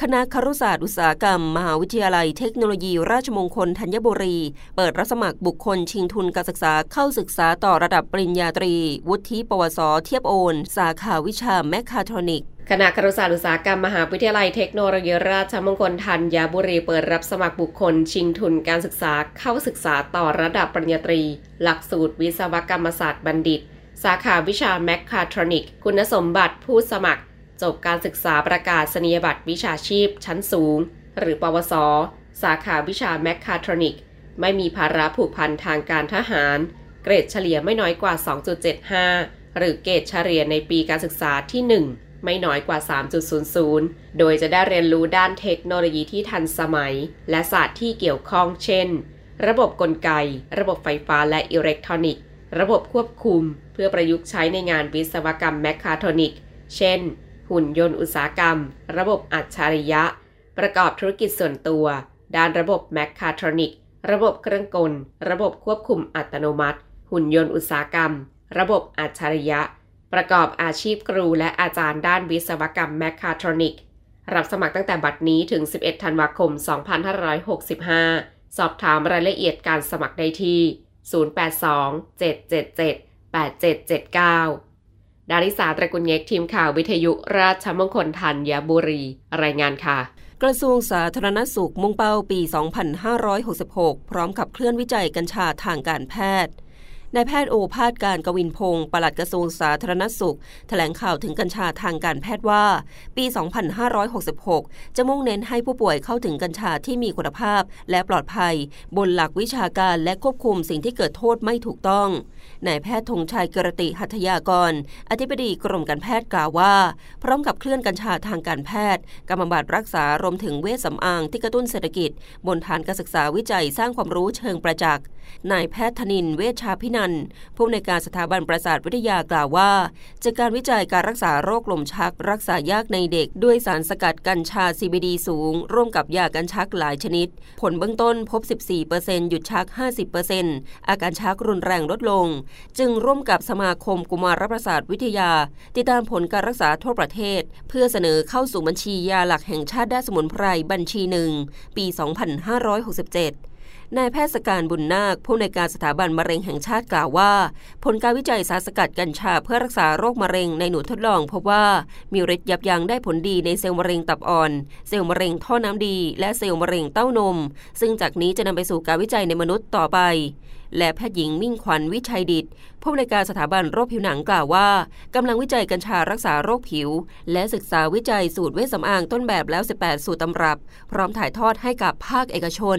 คณะครุศาสตร์อุตสาหกรรม มหาวิทยาลัยเทคโนโลยี ราชมงคลธัญบุรี เปิดรับสมัครบุคคลชิงทุนการศึกษาเข้าศึกษาต่อระดับปริญญาตรี วุฒิปวส เทียบโอน สาขาวิชาแมคคาทรอนิกคณะครุศาสตร์อุตสาหกรรมมหาวิทยาลัยเทคโนโลยีราชมงคลธัญบุรีเปิดรับสมัครบุคคล ชิงทุนการศึกษาเข้าศึกษาต่อระดับปริญญาตรี หลักสูตรวิศวกรรมศาสตร์บัณฑิต สาขาวิชาแมคคาทรอนิก คุณสมบัติผู้สมัคร จบการศึกษาประกาศนียบัตรวิชาชีพ ชั้นสูง หรือปวส สาขาวิชาแมคคาทรอนิก ไม่มีภาระผูกพันทางการทหาร เกรดเฉลี่ยไม่น้อยกว่า 2.75 หรือเกรดเฉลี่ยในปีการศึกษาที่ 1 ไม่น้อยกว่า 3.00 โดยจะได้เรียนรู้ด้านเทคโนโลยีที่ทันสมัย และศาสตร์ที่เกี่ยวข้องเช่น ระบบกลไก ระบบไฟฟ้าและอิเล็กทรอนิกส์ ระบบควบคุม เพื่อประยุกต์ใช้ในงานวิศวกรรมแมคคาทรอนิกเช่น หุ่นยนต์อุตสาหกรรม ระบบอัจฉริยะ ประกอบธุรกิจส่วนตัว ด้านระบบแมคคาทรอนิก ระบบเครื่องกล ระบบควบคุมอัตโนมัติ หุ่นยนต์อุตสาหกรรม ระบบอัจฉริยะ ประกอบอาชีพครูและอาจารย์ด้านวิศวกรรมแมคคาทรอนิก รับสมัครตั้งแต่บัดนี้ถึง 11 ธันวาคม 2565 สอบถามรายละเอียดการสมัครได้ที่ 082-777-8779 ดาริสาตระกุลเงกทีมข่าววิทยุราชมงคลธัญบุรี รายงานค่ะกระทรวงสาธารณสุขมุ่งเป้าปี 2566 พร้อมขับเคลื่อนวิจัยกัญชาทางการแพทย์ นายแพทย์โอภาสการกวินพงศ์ปลัดกระทรวงสาธารณสุข แถลงข่าวถึงกัญชาทางการแพทย์ว่า ปี 2566 จะมุ่งเน้นให้ผู้ป่วยเข้าถึงกัญชาที่มีคุณภาพ และปลอดภัย บนหลักวิชาการและควบคุมสิ่งที่เกิดโทษไม่ถูกต้องนายแพทย์ธงชัยกรติหัตถยากร อธิบดีกรมการแพทย์กล่าวว่า พร้อมกับเคลื่อนกัญชาทางการแพทย์กรรมบำบัดรักษารวมถึงเวชสำอางที่กระตุ้นเศรษฐกิจ บนฐานการศึกษาวิจัยสร้างความรู้เชิงประจักษ์นายแพทย์ธนินเวชชาพินันผู้อำนวยการสถาบันประสาทวิทยากล่าวว่า จากการวิจัยการรักษาโรคลมชัก รักษายากในเด็ก ด้วยสารสกัดกัญชา CBD สูง ร่วมกับยากันชักหลายชนิด ผลเบื้องต้นพบ 14%หยุดชัก 50%อาการชักรุนแรงลดลง จึงร่วมกับสมาคมกุมารประสาทวิทยา ติดตามผลการรักษาทั่วประเทศ เพื่อเสนอเข้าสู่บัญชียาหลักแห่งชาติด้านสมุนไพรบัญชีหนึ่งปี 2567 นายแพทย์สการบุญนาค ผู้ในการสถาบันมะเร็งแห่งชาติกล่าวว่า ผลการวิจัยสารสกัดกัญชาเพื่อรักษาโรคมะเร็งในหนูทดลองพบว่ามีฤทธิ์ยับยั้งได้ผลดีในเซลล์มะเร็งตับอ่อน เซลล์มะเร็งท่อน้ำดี และเซลล์มะเร็งเต้านม ซึ่งจากนี้จะนำไปสู่การวิจัยในมนุษย์ต่อไปและแพทย์หญิงมิ่งขวัญวิชัยดิตผู้อำนวยการสถาบันโรคผิวหนังกล่าวว่ากำลังวิจัยกัญชารักษาโรคผิว และศึกษาวิจัยสูตรเวชสำอางต้นแบบแล้ว 18 สูตรตำรับ พร้อมถ่ายทอดให้กับภาคเอกชน